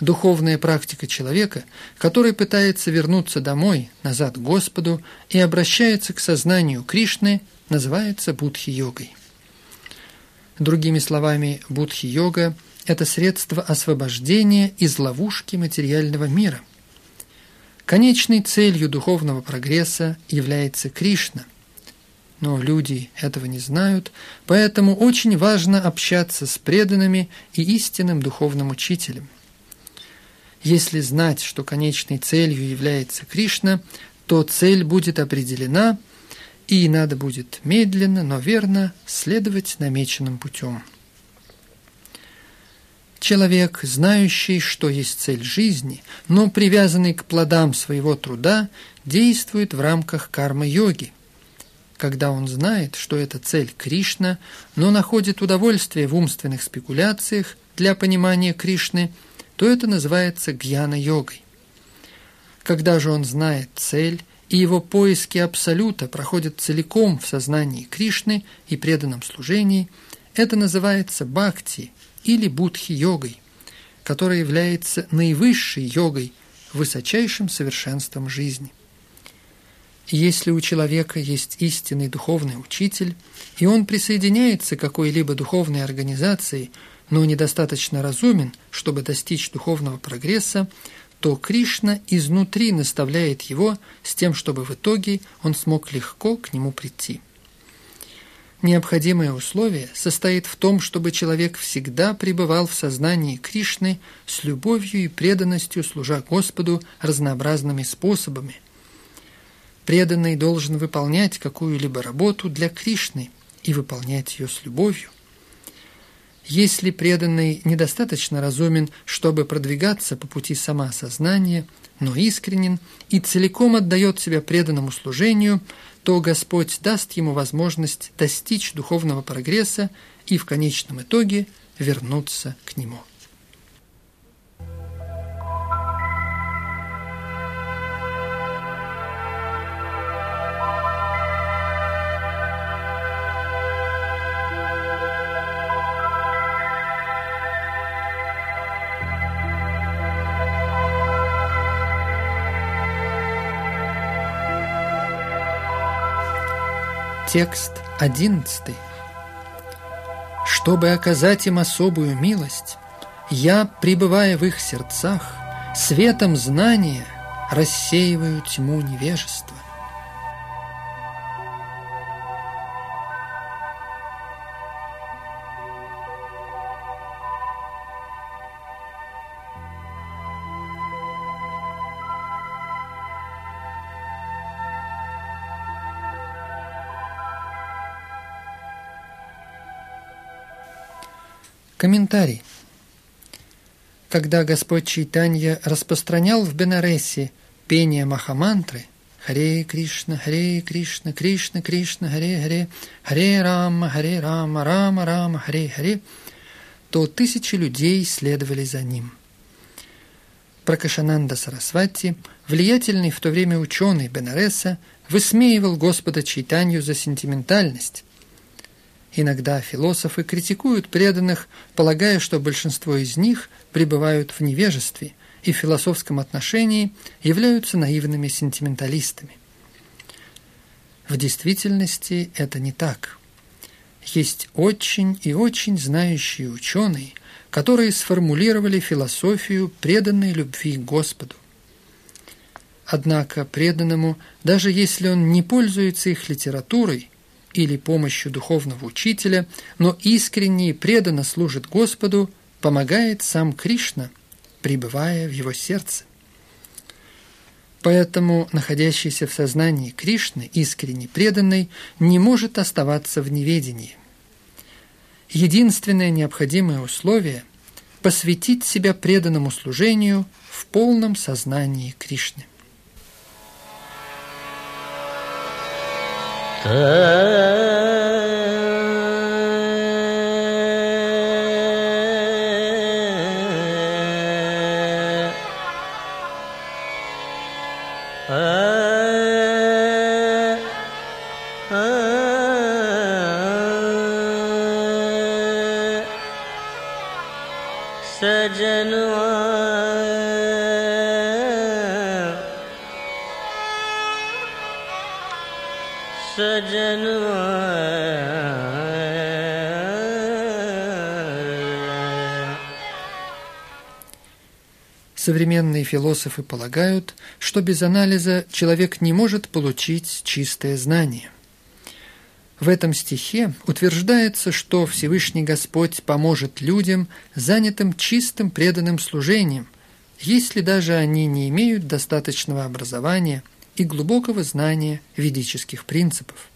духовная практика человека, который пытается вернуться домой, назад к Господу и обращается к сознанию Кришны, называется будхи-йогой. Другими словами, будхи-йога – это средство освобождения из ловушки материального мира. Конечной целью духовного прогресса является Кришна. Но люди этого не знают, поэтому очень важно общаться с преданными и истинным духовным учителем – если знать, что конечной целью является Кришна, то цель будет определена, и надо будет медленно, но верно следовать намеченным путем. Человек, знающий, что есть цель жизни, но привязанный к плодам своего труда, действует в рамках кармы-йоги. Когда он знает, что это цель Кришна, но находит удовольствие в умственных спекуляциях для понимания Кришны – то это называется гьяна-йогой. Когда же он знает цель, и его поиски Абсолюта проходят целиком в сознании Кришны и преданном служении, это называется бхакти или будхи-йогой, которая является наивысшей йогой, высочайшим совершенством жизни. Если у человека есть истинный духовный учитель, и он присоединяется к какой-либо духовной организации – но недостаточно разумен, чтобы достичь духовного прогресса, то Кришна изнутри наставляет его с тем, чтобы в итоге он смог легко к нему прийти. Необходимое условие состоит в том, чтобы человек всегда пребывал в сознании Кришны с любовью и преданностью, служа Господу разнообразными способами. Преданный должен выполнять какую-либо работу для Кришны и выполнять ее с любовью. Если преданный недостаточно разумен, чтобы продвигаться по пути самоосознания, но искренен и целиком отдает себя преданному служению – то Господь даст ему возможность достичь духовного прогресса и в конечном итоге вернуться к Нему. Текст 11. Чтобы оказать им особую милость, я, пребывая в их сердцах, светом знания рассеиваю тьму невежества. Комментарий. Когда Господь Чайтанья распространял в Бенаресе пение Махамантры Харе Кришна, Харе Кришна, Кришна Кришна, Харе Харе, Харе Рама, Харе Рама, Рама Рама, Харе Харе, то тысячи людей следовали за ним. Пракашананда Сарасвати, влиятельный в то время ученый Бенареса, высмеивал Господа Чайтанью за сентиментальность, Иногда философы критикуют преданных, полагая, что большинство из них пребывают в невежестве и в философском отношении являются наивными сентименталистами. В действительности это не так. Есть очень и очень знающие ученые, которые сформулировали философию преданной любви к Господу. Однако преданному, даже если он не пользуется их литературой, или помощью духовного учителя, но искренне и преданно служит Господу, помогает сам Кришна, пребывая в его сердце. Поэтому находящийся в сознании Кришны, искренне преданный, не может оставаться в неведении. Единственное необходимое условие – посвятить себя преданному служению в полном сознании Кришны. 真。Современные философы полагают, что без анализа человек не может получить чистое знание. В этом стихе утверждается, что Всевышний Господь поможет людям, занятым чистым преданным служением, если даже они не имеют достаточного образования и глубокого знания ведических принципов.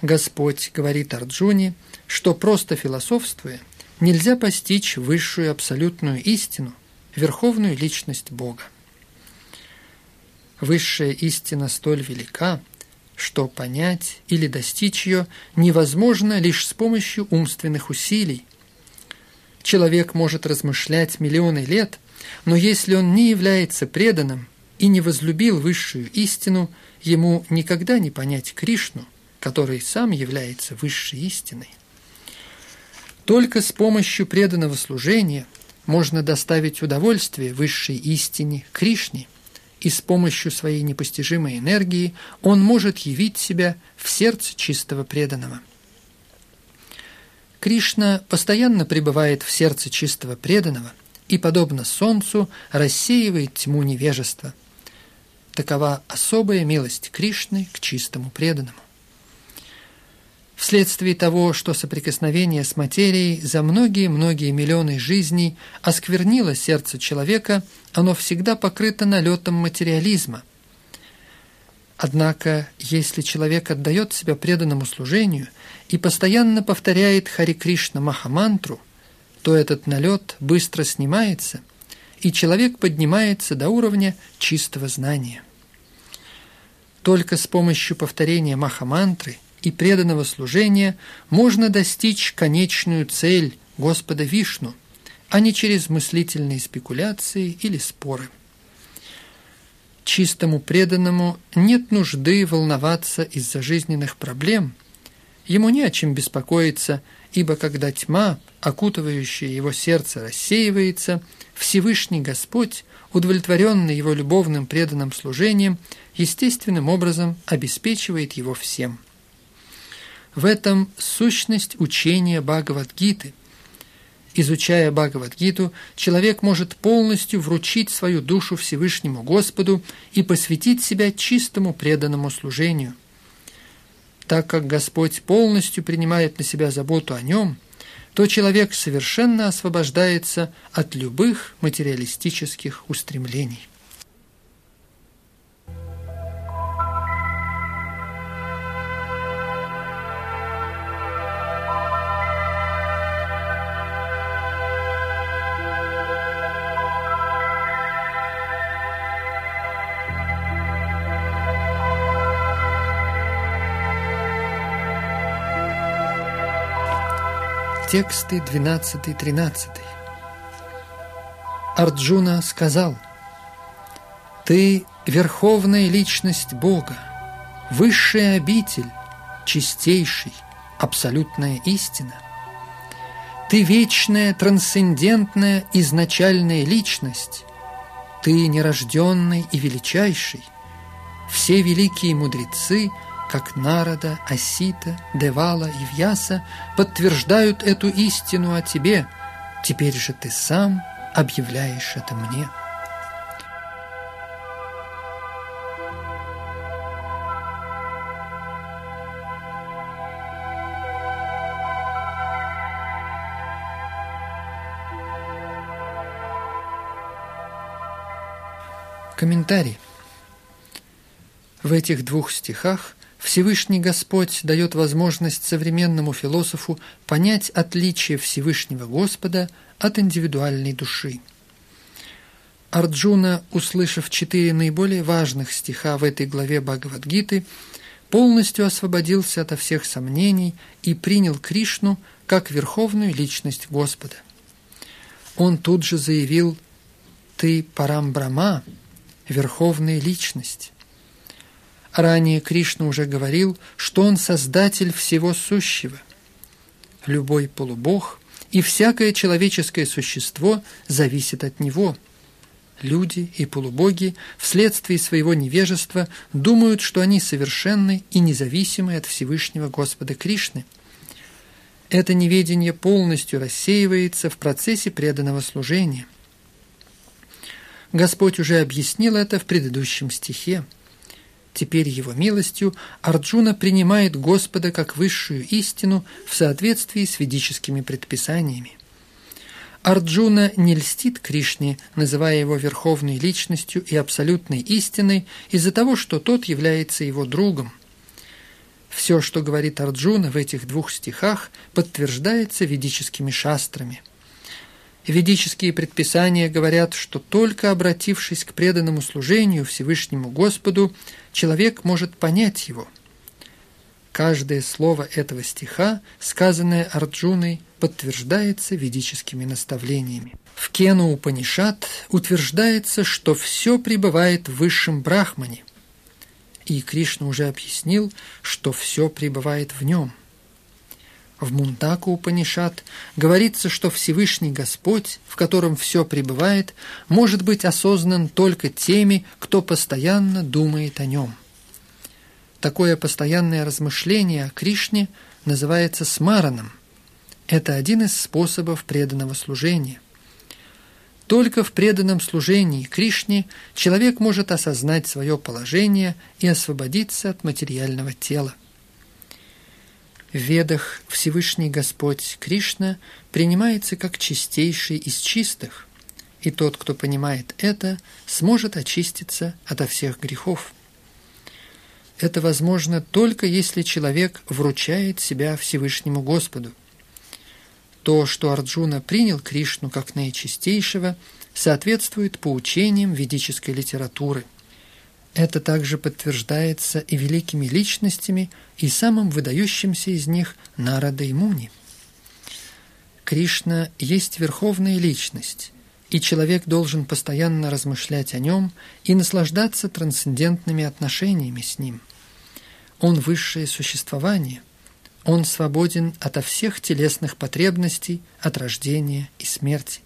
Господь говорит Арджуне, что просто философствуя, нельзя постичь высшую абсолютную истину – верховную личность Бога. Высшая истина столь велика, что понять или достичь ее невозможно лишь с помощью умственных усилий. Человек может размышлять миллионы лет, но если он не является преданным и не возлюбил высшую истину, ему никогда не понять Кришну, который сам является высшей истиной. Только с помощью преданного служения – можно доставить удовольствие высшей истине Кришне, и с помощью своей непостижимой энергии он может явить себя в сердце чистого преданного. Кришна постоянно пребывает в сердце чистого преданного и, подобно солнцу, рассеивает тьму невежества. Такова особая милость Кришны к чистому преданному. Вследствие того, что соприкосновение с материей за многие-многие миллионы жизней осквернило сердце человека, оно всегда покрыто налетом материализма. Однако, если человек отдает себя преданному служению и постоянно повторяет Хари Кришна Махамантру, то этот налет быстро снимается, и человек поднимается до уровня чистого знания. Только с помощью повторения Махамантры – и преданного служения можно достичь конечную цель Господа Вишну, а не через мыслительные спекуляции или споры. Чистому преданному нет нужды волноваться из-за жизненных проблем. Ему не о чем беспокоиться, ибо когда тьма, окутывающая его сердце, рассеивается, Всевышний Господь, удовлетворенный его любовным преданным служением, естественным образом обеспечивает его всем – в этом сущность учения Бхагавадгиты. Изучая Бхагавадгиту, человек может полностью вручить свою душу Всевышнему Господу и посвятить себя чистому преданному служению. Так как Господь полностью принимает на себя заботу о нем, то человек совершенно освобождается от любых материалистических устремлений. Тексты 12-13. Арджуна сказал, «Ты – верховная личность Бога, высшая обитель, чистейший, абсолютная истина. Ты вечная, трансцендентная, изначальная личность. Ты нерожденный и величайший. Все великие мудрецы – как Нарада, Асита, Девала и Вьяса подтверждают эту истину о тебе, теперь же ты сам объявляешь это мне. Комментарий. В этих двух стихах Всевышний Господь дает возможность современному философу понять отличие Всевышнего Господа от индивидуальной души. Арджуна, услышав четыре наиболее важных стиха в этой главе Бхагавадгиты, полностью освободился ото всех сомнений и принял Кришну как верховную личность Господа. Он тут же заявил «Ты Парамбрама, верховная личность». Ранее Кришна уже говорил, что он создатель всего сущего. Любой полубог и всякое человеческое существо зависит от него. Люди и полубоги вследствие своего невежества думают, что они совершенны и независимы от Всевышнего Господа Кришны. Это неведение полностью рассеивается в процессе преданного служения. Господь уже объяснил это в предыдущем стихе. Теперь его милостью Арджуна принимает Господа как высшую истину в соответствии с ведическими предписаниями. Арджуна не льстит Кришне, называя его верховной личностью и абсолютной истиной из-за того, что тот является его другом. Все, что говорит Арджуна в этих двух стихах, подтверждается ведическими шастрами – Ведические предписания говорят, что только обратившись к преданному служению Всевышнему Господу, человек может понять его. Каждое слово этого стиха, сказанное Арджуной, подтверждается ведическими наставлениями. В Кену Упанишат утверждается, что все пребывает в высшем брахмане. И Кришна уже объяснил, что все пребывает в нем – в Мунтаку Упанишат говорится, что Всевышний Господь, в котором все пребывает, может быть осознан только теми, кто постоянно думает о нем. Такое постоянное размышление о Кришне называется смараном, Это один из способов преданного служения. Только в преданном служении Кришне человек может осознать свое положение и освободиться от материального тела. В Ведах Всевышний Господь Кришна принимается как чистейший из чистых, и тот, кто понимает это, сможет очиститься ото всех грехов. Это возможно только если человек вручает себя Всевышнему Господу. То, что Арджуна принял Кришну как наичистейшего, соответствует поучениям ведической литературы – это также подтверждается и великими личностями, и самым выдающимся из них Нарада и Муни. Кришна есть верховная личность, и человек должен постоянно размышлять о нем и наслаждаться трансцендентными отношениями с ним. Он высшее существование, он свободен ото всех телесных потребностей, от рождения и смерти.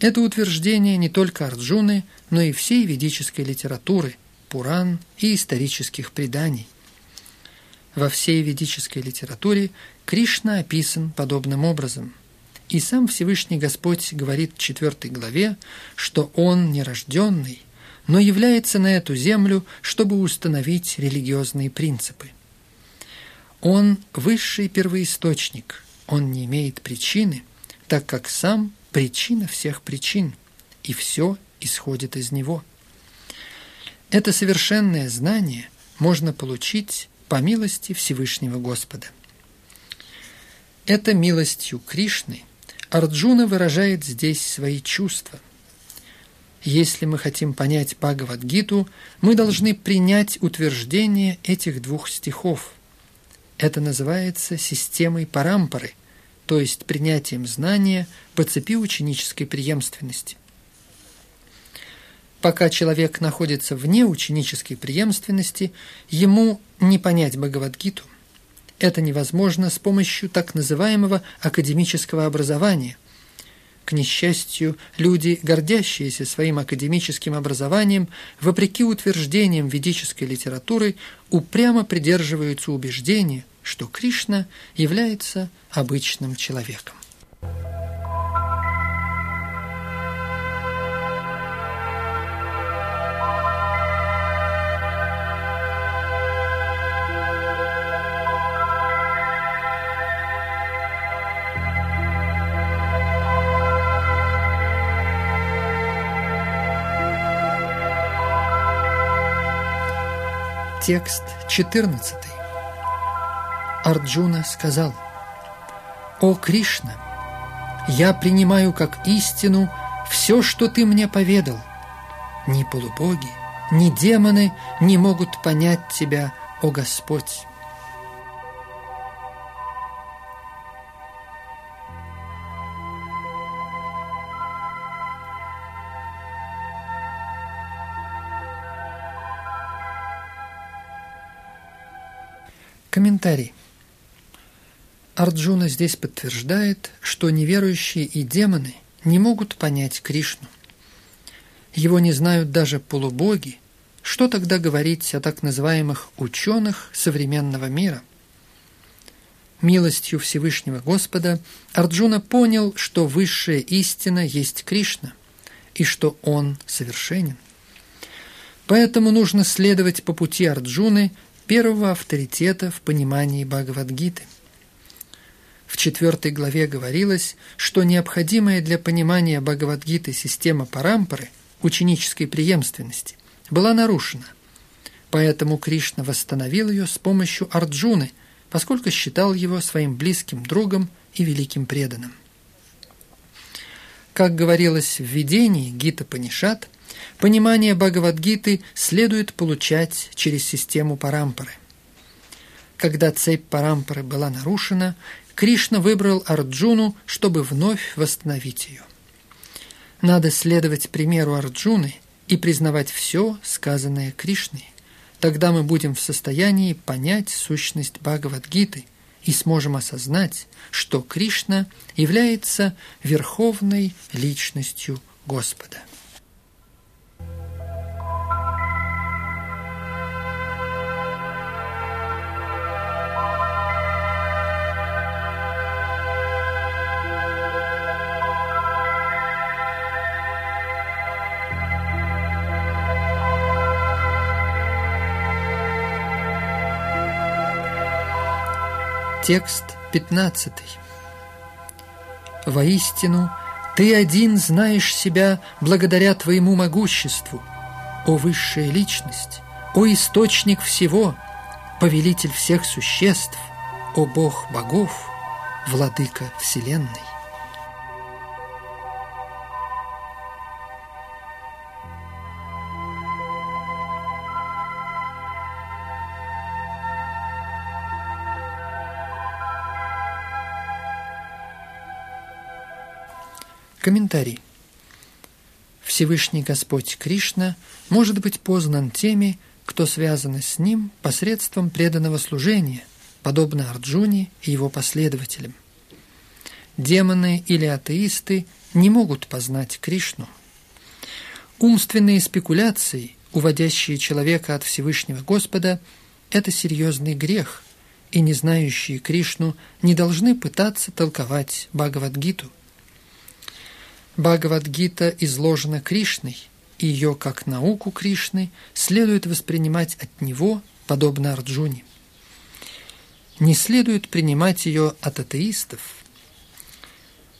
Это утверждение не только Арджуны, но и всей ведической литературы, Пуран и исторических преданий. Во всей ведической литературе Кришна описан подобным образом. И сам Всевышний Господь говорит в четвертой главе, что Он нерожденный, но является на эту землю, чтобы установить религиозные принципы. Он – высший первоисточник, он не имеет причины, так как сам причина всех причин, и все исходит из него. Это совершенное знание можно получить по милости Всевышнего Господа. Это милостью Кришны Арджуна выражает здесь свои чувства. Если мы хотим понять Бхагавадгиту, мы должны принять утверждение этих двух стихов. Это называется системой парампары, то есть принятием знания по цепи ученической преемственности. Пока человек находится вне ученической преемственности, ему не понять Бхагавадгиту. Это невозможно с помощью так называемого академического образования. К несчастью, люди, гордящиеся своим академическим образованием, вопреки утверждениям ведической литературы, упрямо придерживаются убеждения – что Кришна является обычным человеком. Текст 14. Арджуна сказал, «О Кришна, я принимаю как истину все, что ты мне поведал. Ни полубоги, ни демоны не могут понять тебя, о Господь». Арджуна здесь подтверждает, что неверующие и демоны не могут понять Кришну. Его не знают даже полубоги. Что тогда говорить о так называемых ученых современного мира? Милостью Всевышнего Господа Арджуна понял, что высшая истина есть Кришна, и что Он совершенен. Поэтому нужно следовать по пути Арджуны, первого авторитета в понимании Бхагавадгиты – в четвертой главе говорилось, что необходимая для понимания Бхагавадгиты система парампары, ученической преемственности, была нарушена. Поэтому Кришна восстановил ее с помощью Арджуны, поскольку считал его своим близким другом и великим преданным. Как говорилось в видении Гита Панишат, понимание Бхагавадгиты следует получать через систему парампары. Когда цепь парампары была нарушена, Кришна выбрал Арджуну, чтобы вновь восстановить ее. Надо следовать примеру Арджуны и признавать все, сказанное Кришной. Тогда мы будем в состоянии понять сущность Бхагавадгиты и сможем осознать, что Кришна является верховной личностью Господа. Текст 15. Воистину, ты один знаешь себя благодаря твоему могуществу, о высшая личность, о источник всего, повелитель всех существ, о Бог богов, владыка вселенной. Комментарий. Всевышний Господь Кришна может быть познан теми, кто связаны с Ним посредством преданного служения, подобно Арджуне и его последователям. Демоны или атеисты не могут познать Кришну. Умственные спекуляции, уводящие человека от Всевышнего Господа, это серьезный грех, и не знающие Кришну не должны пытаться толковать Бхагавадгиту. Бхагавадгита изложена Кришной, и ее как науку Кришны следует воспринимать от него, подобно Арджуне. Не следует принимать ее от атеистов.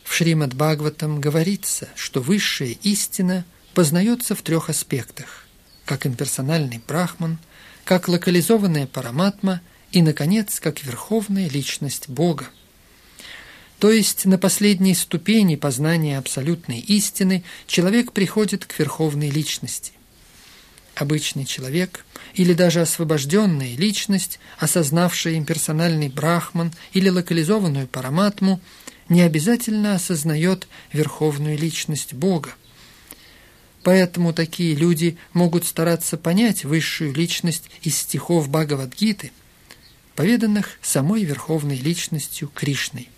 В Шримад Бхагаватам говорится, что высшая истина познается в трех аспектах, как имперсональный брахман, как локализованная параматма и, наконец, как верховная личность Бога. То есть на последней ступени познания абсолютной истины человек приходит к верховной личности. Обычный человек или даже освобожденная личность, осознавшая имперсональный брахман или локализованную параматму, не обязательно осознает верховную личность Бога. Поэтому такие люди могут стараться понять высшую личность из стихов Бхагавадгиты, поведанных самой верховной личностью Кришной.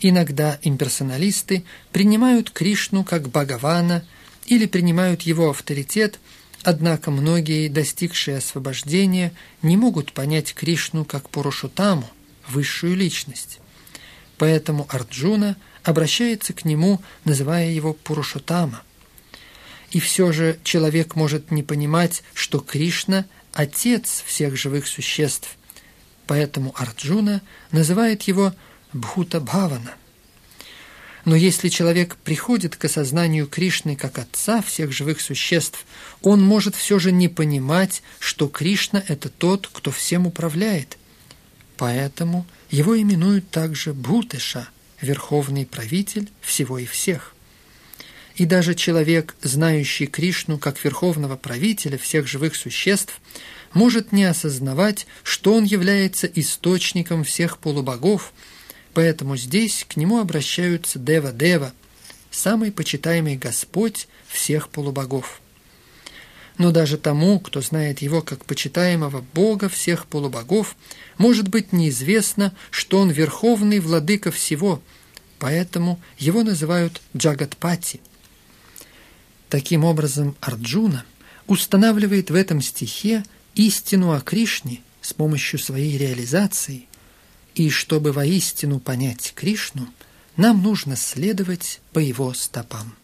Иногда имперсоналисты принимают Кришну как Бхагавана или принимают его авторитет, однако многие, достигшие освобождения, не могут понять Кришну как Пурушутаму, высшую личность. Поэтому Арджуна обращается к нему, называя его Пурушутама. И все же человек может не понимать, что Кришна – отец всех живых существ, поэтому Арджуна называет его Бхута Бхавана. Но если человек приходит к осознанию Кришны как Отца всех живых существ, он может все же не понимать, что Кришна – это тот, кто всем управляет. Поэтому его именуют также Бхутеша, верховный правитель всего и всех. И даже человек, знающий Кришну как верховного правителя всех живых существ, может не осознавать, что он является источником всех полубогов – Поэтому здесь к нему обращаются Дева-Дева, самый почитаемый Господь всех полубогов. Но даже тому, кто знает его как почитаемого Бога всех полубогов, может быть неизвестно, что он верховный владыка всего, поэтому его называют Джагатпати. Таким образом, Арджуна устанавливает в этом стихе истину о Кришне с помощью своей реализации – и чтобы воистину понять Кришну, нам нужно следовать по его стопам.